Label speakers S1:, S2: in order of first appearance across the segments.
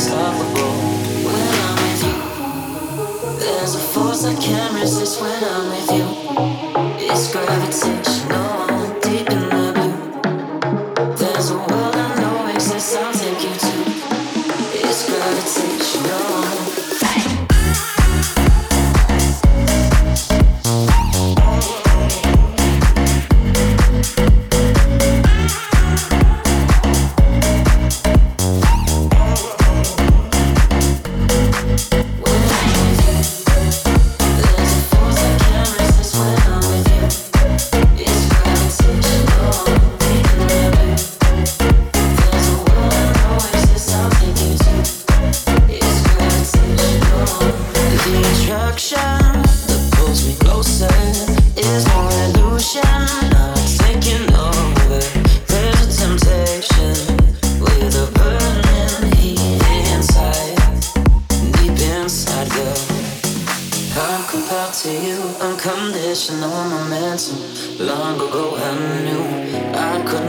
S1: unstoppable when I'm with you. There's a force I can't resist when I'm with you.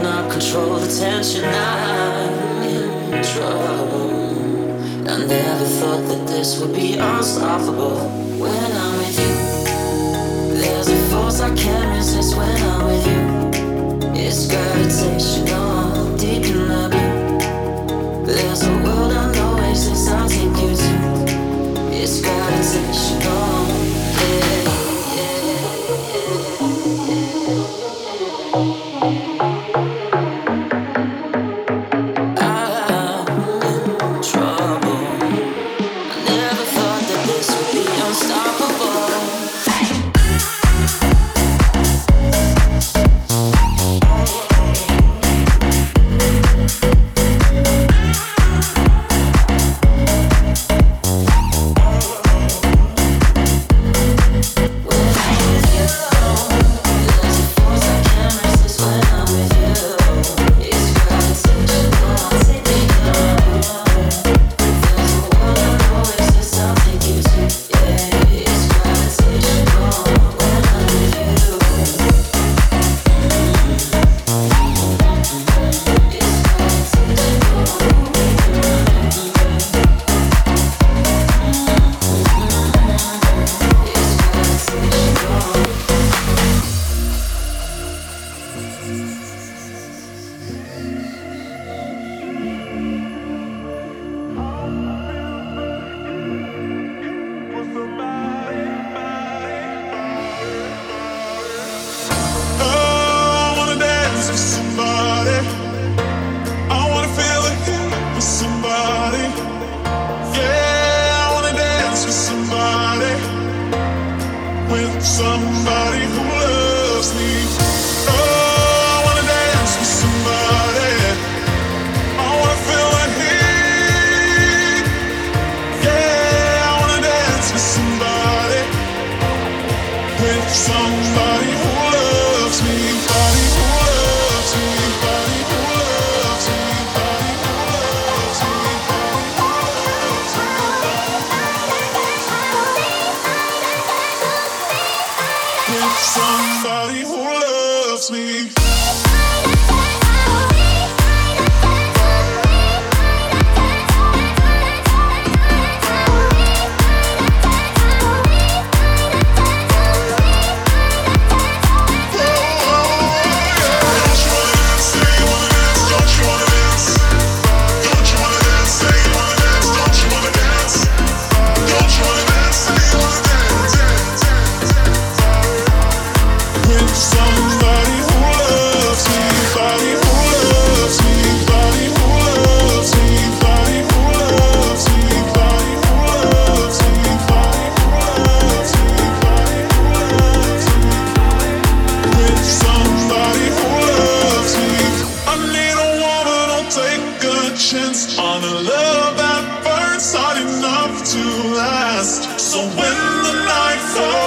S1: cannot control the tension. I'm in trouble. I never thought that this would be unstoppable. When I'm with you, there's a force I can't resist. When I'm with you, it's gravitational, deep in my blue. There's a world I know exists. I'll take you to. It's gravitational.
S2: So when the night falls.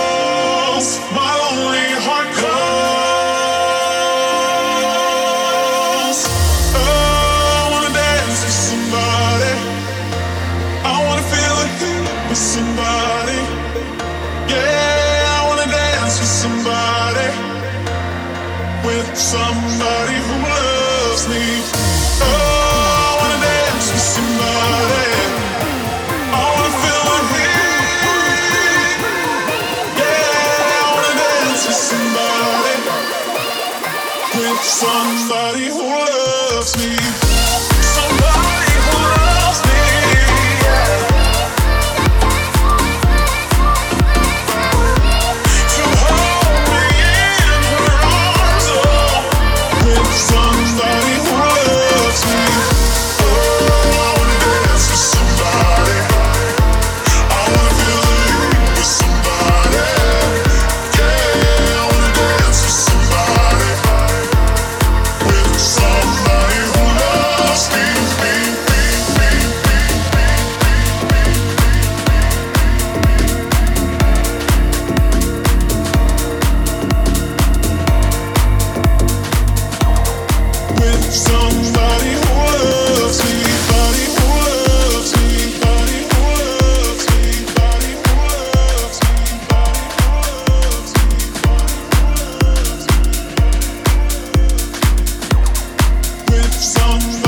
S2: Songs.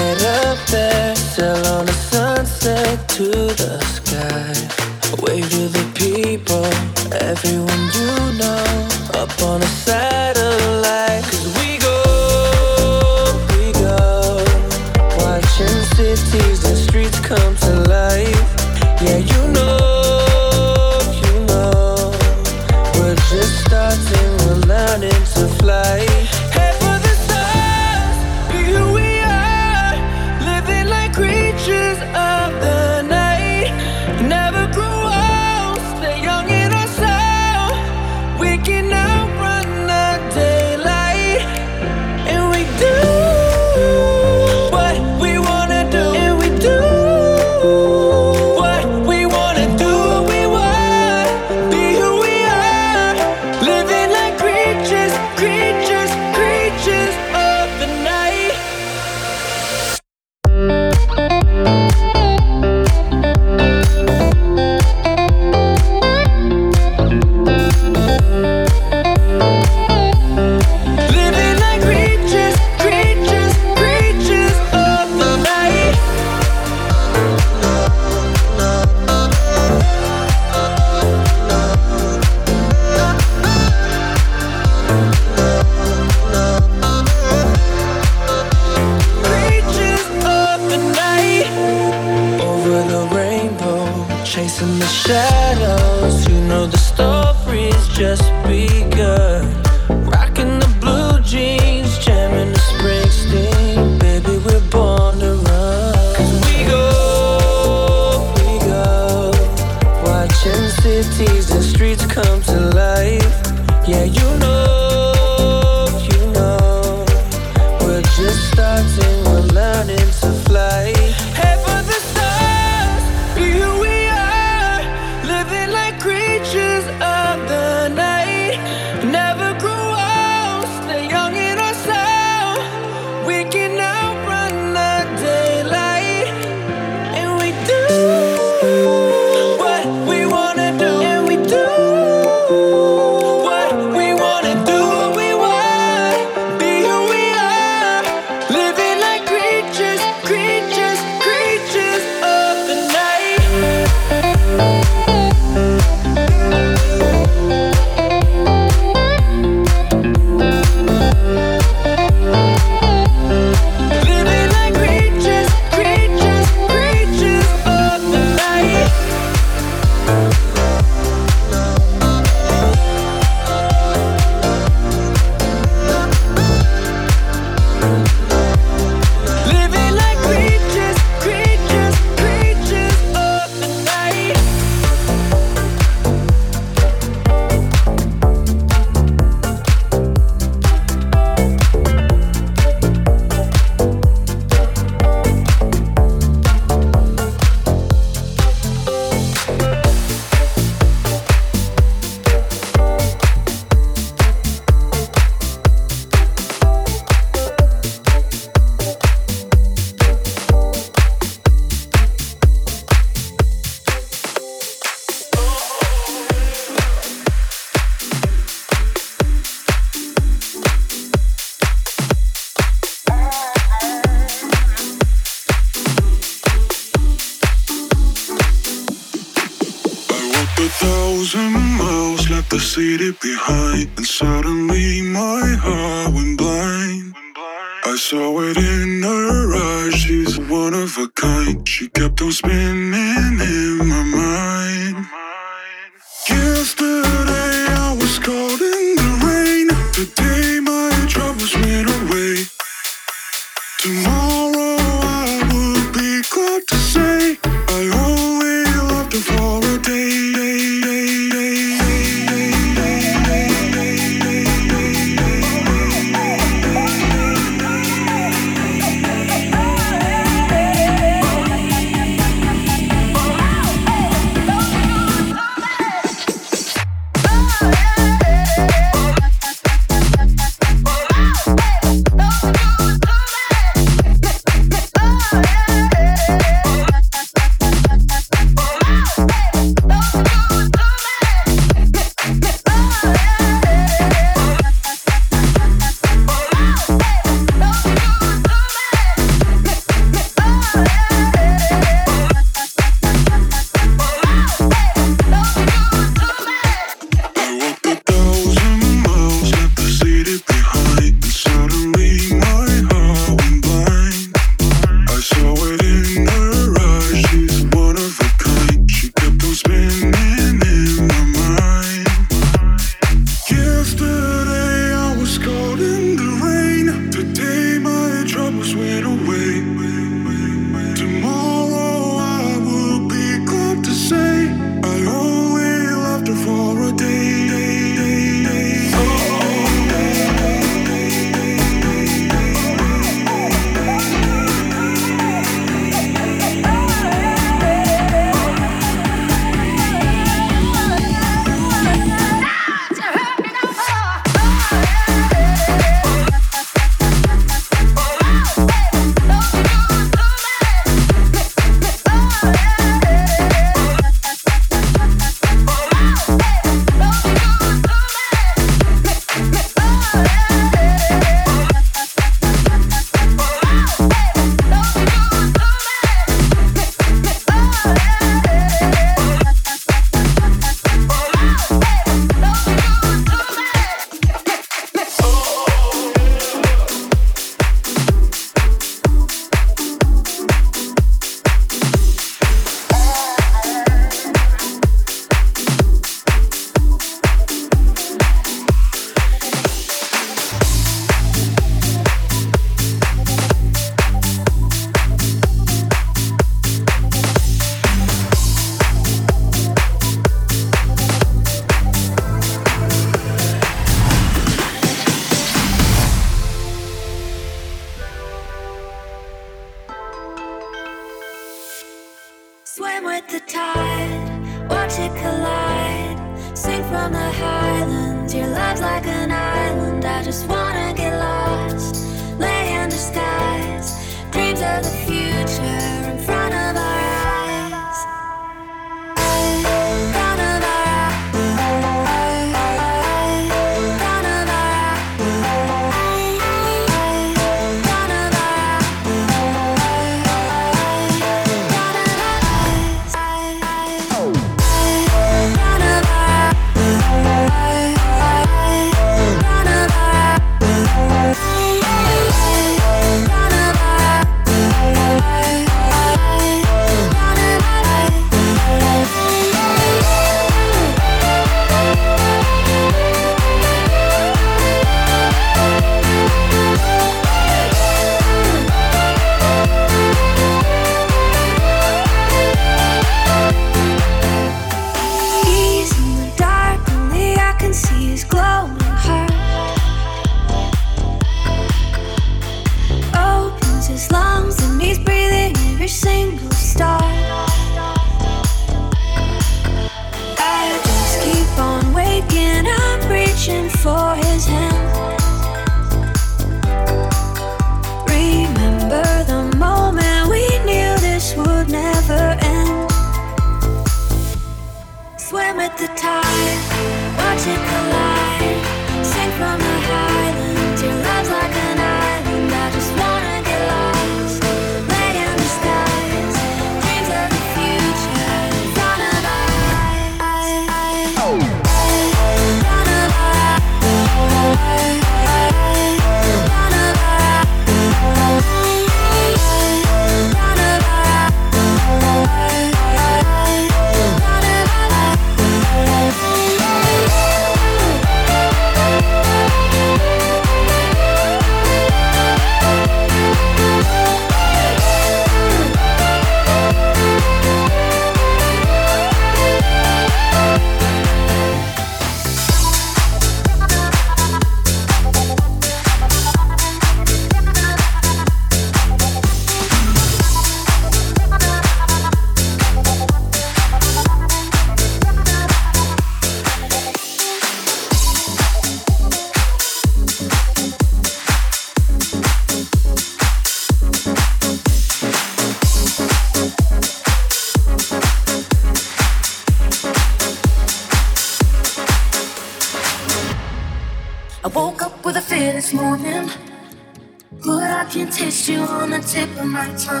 S2: nighttime.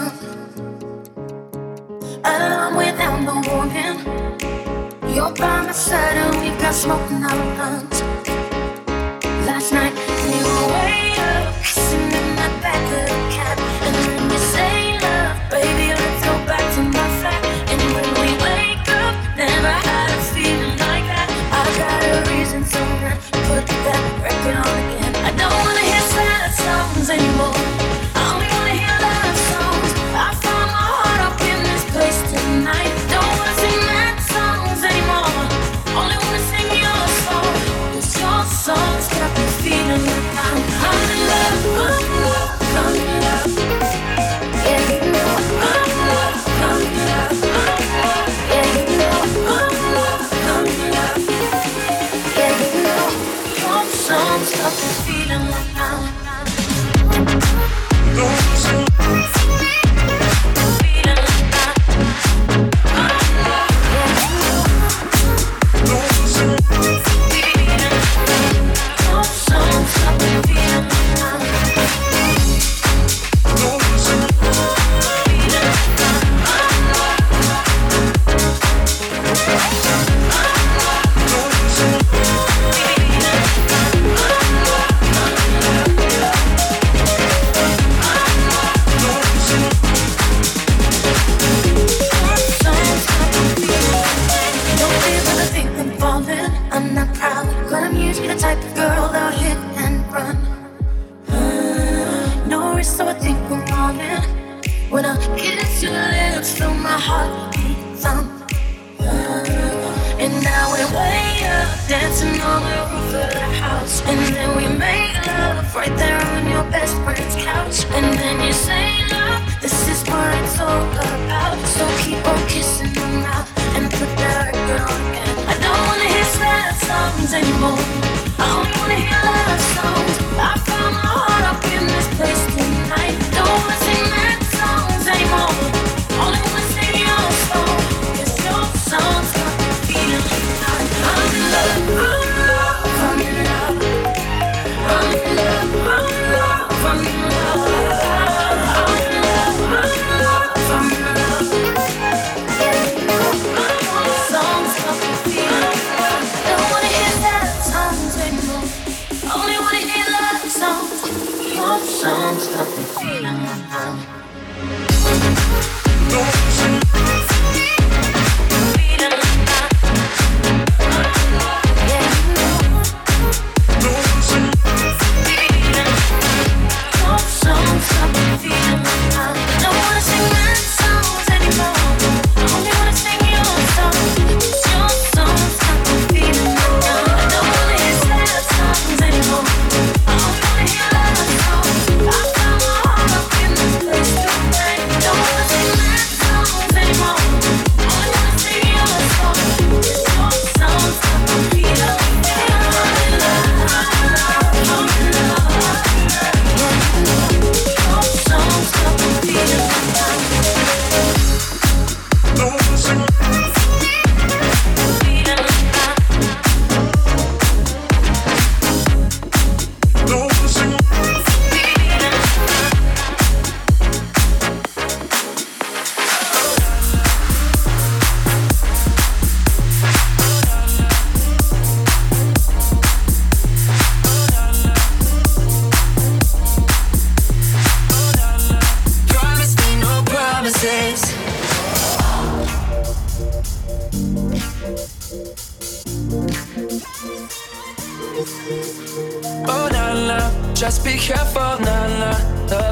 S2: Right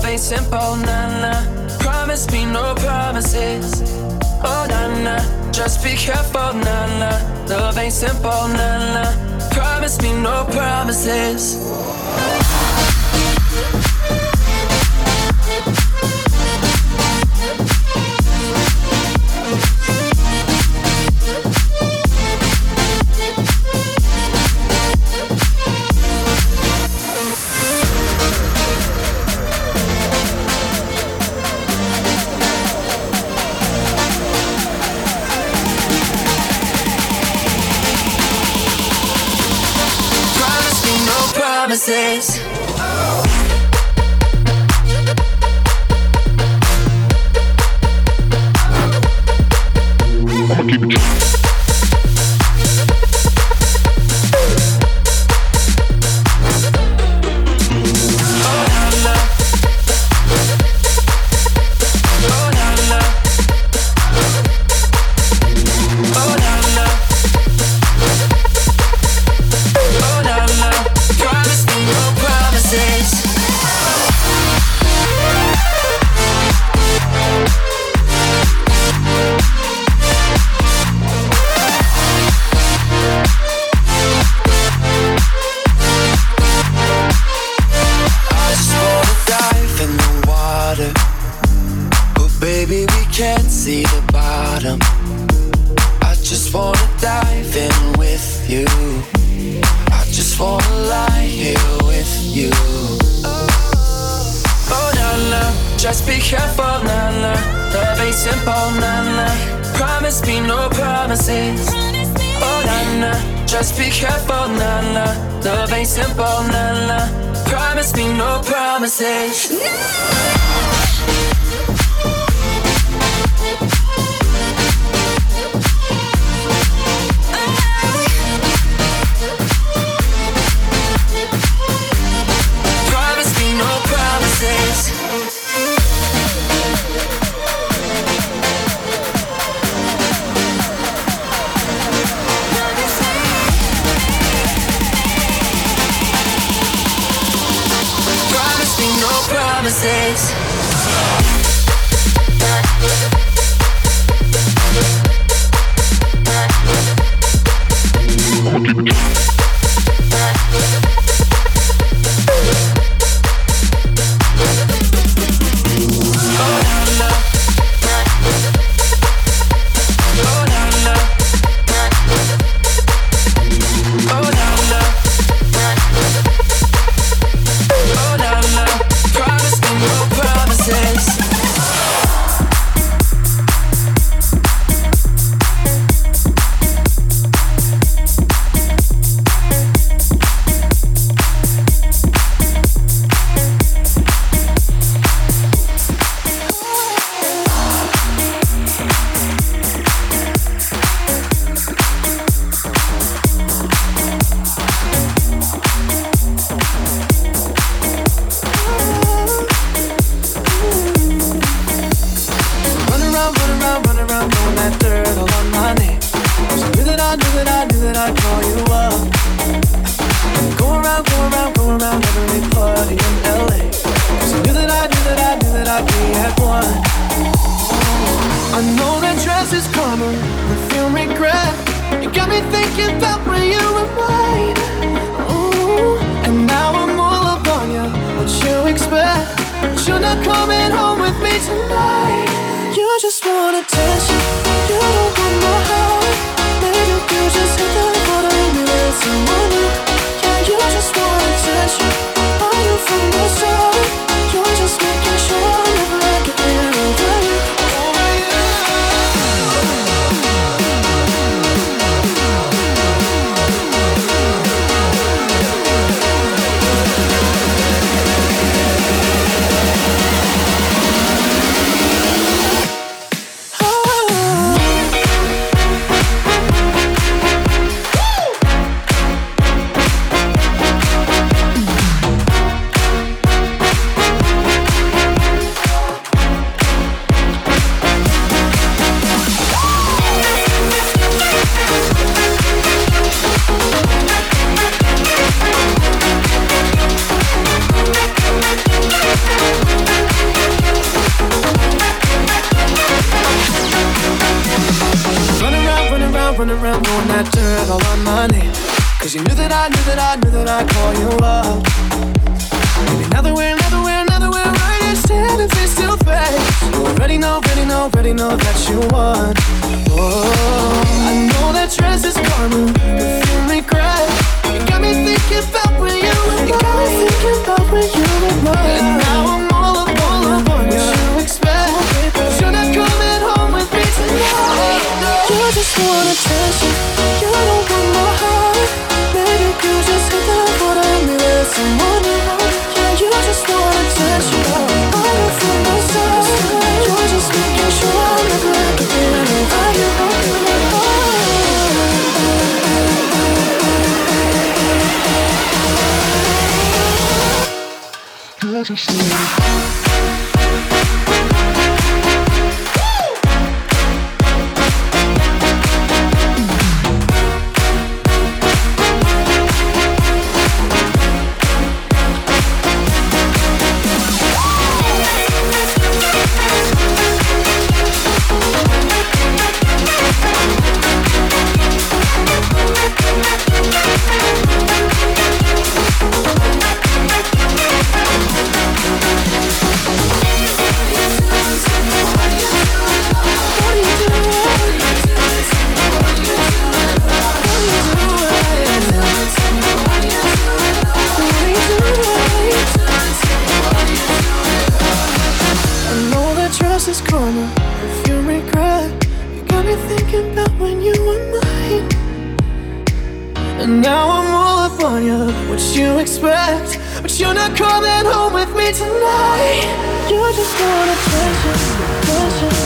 S2: ain't simple, nah nah. Promise me
S1: no promises. Oh nah nah, just be careful, nah nah. Love ain't simple, nah nah. Promise me no
S3: promises.
S4: you. Oh, oh na na, just be careful na na. Love ain't simple na na. Promise me no promises. Oh na na, just be careful na na. Love ain't simple na na. Promise me no promises. No. That dirt all on my name. Cause you knew that I knew that I knew that I'd call you up. Maybe now that we're, now that we're, now that we're right here standing face to face. You already know, already know, already know that you won. Oh, I know that dress is karma, perfume regret. You got me thinking about when you were You got me thinking about when you were mine. And now I'm all up, all up on you. Just want attention. You don't want my heart. Maybe you just hit the bottom and let someone new. Yeah, you just want attention. I from the start. You're just making sure I'm never getting over you. I And now I'm all up on you. What you expect? But you're not coming home with me tonight. You just want attention, attention,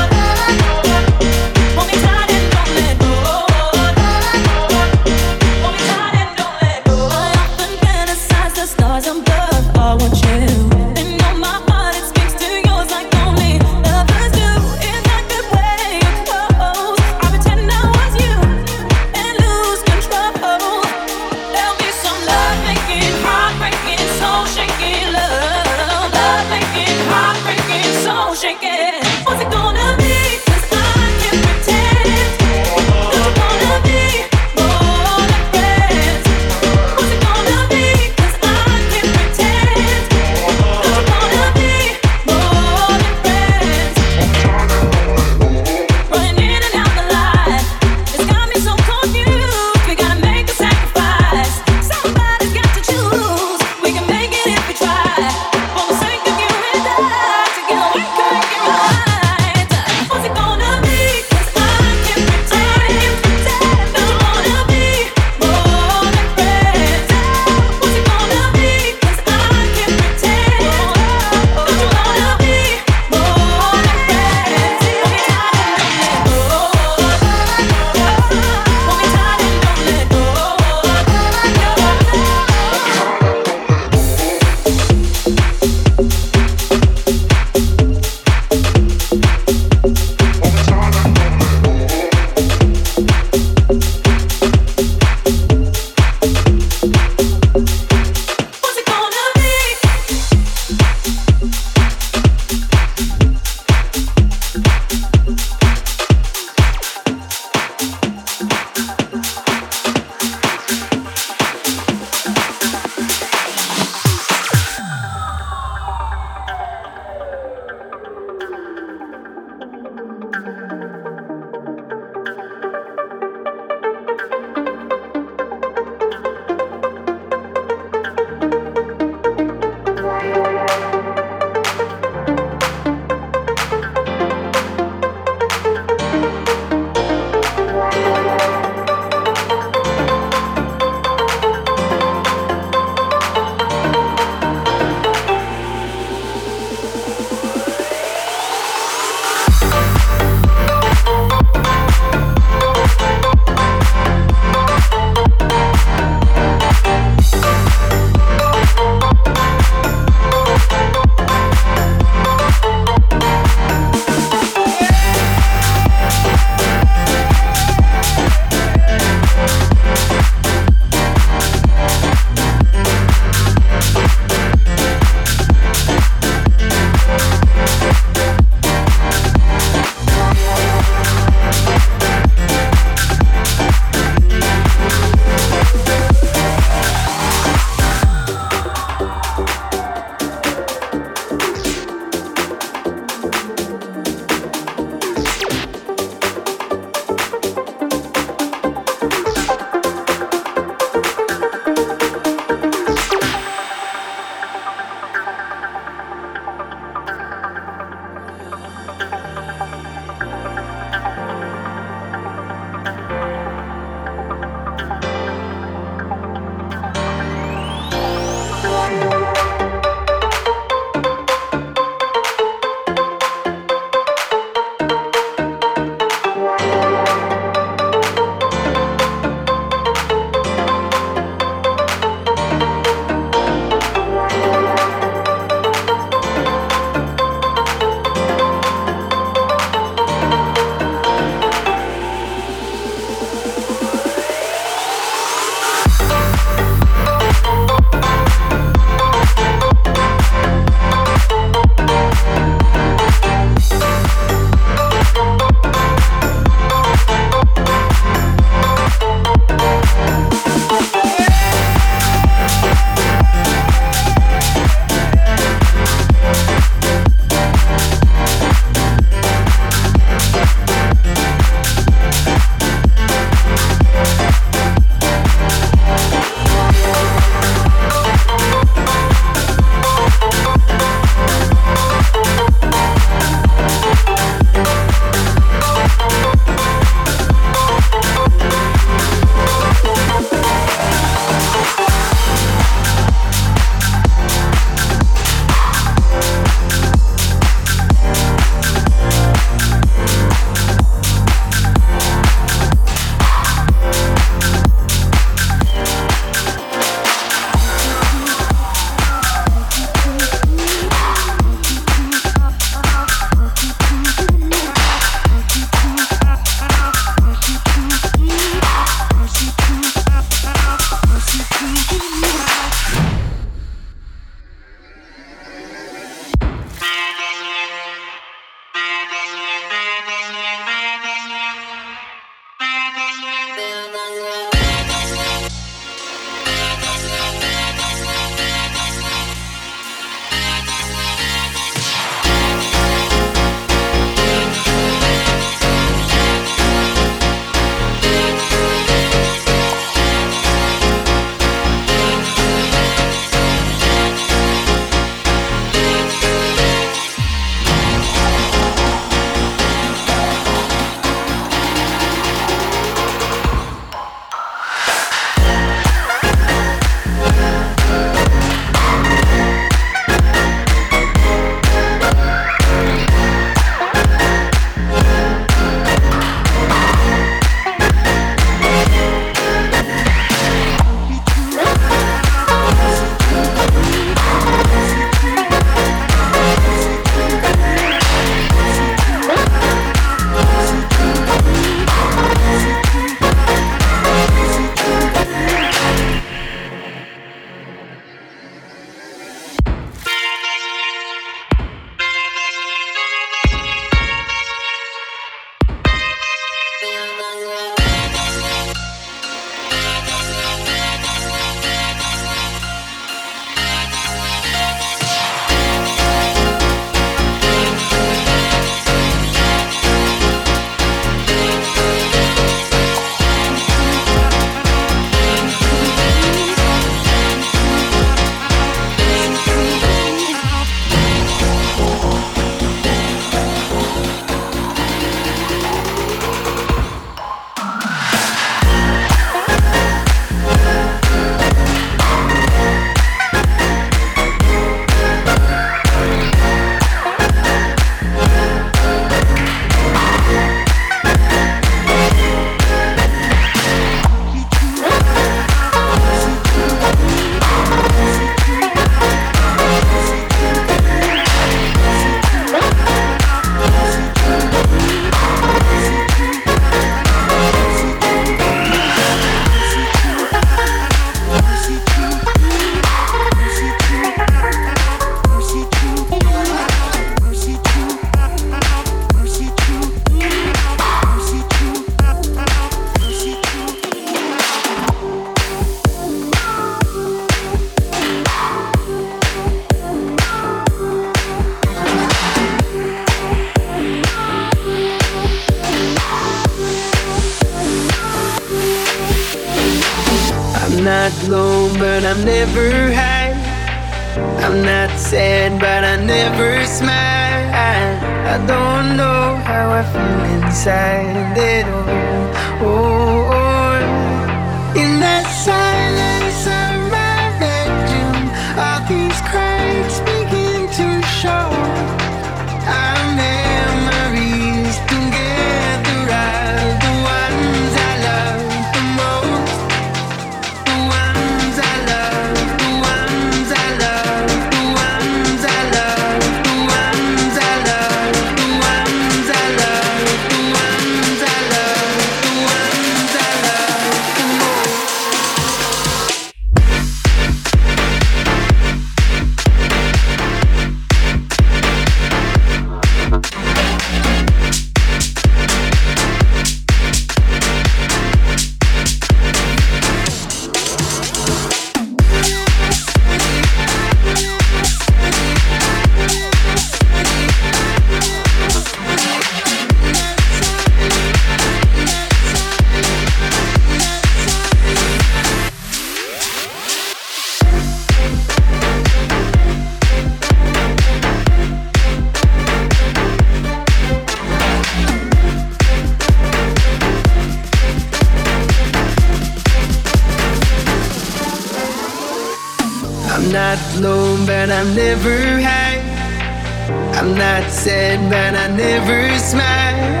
S4: I never
S5: smile.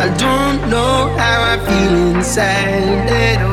S5: I don't know how I feel inside at all.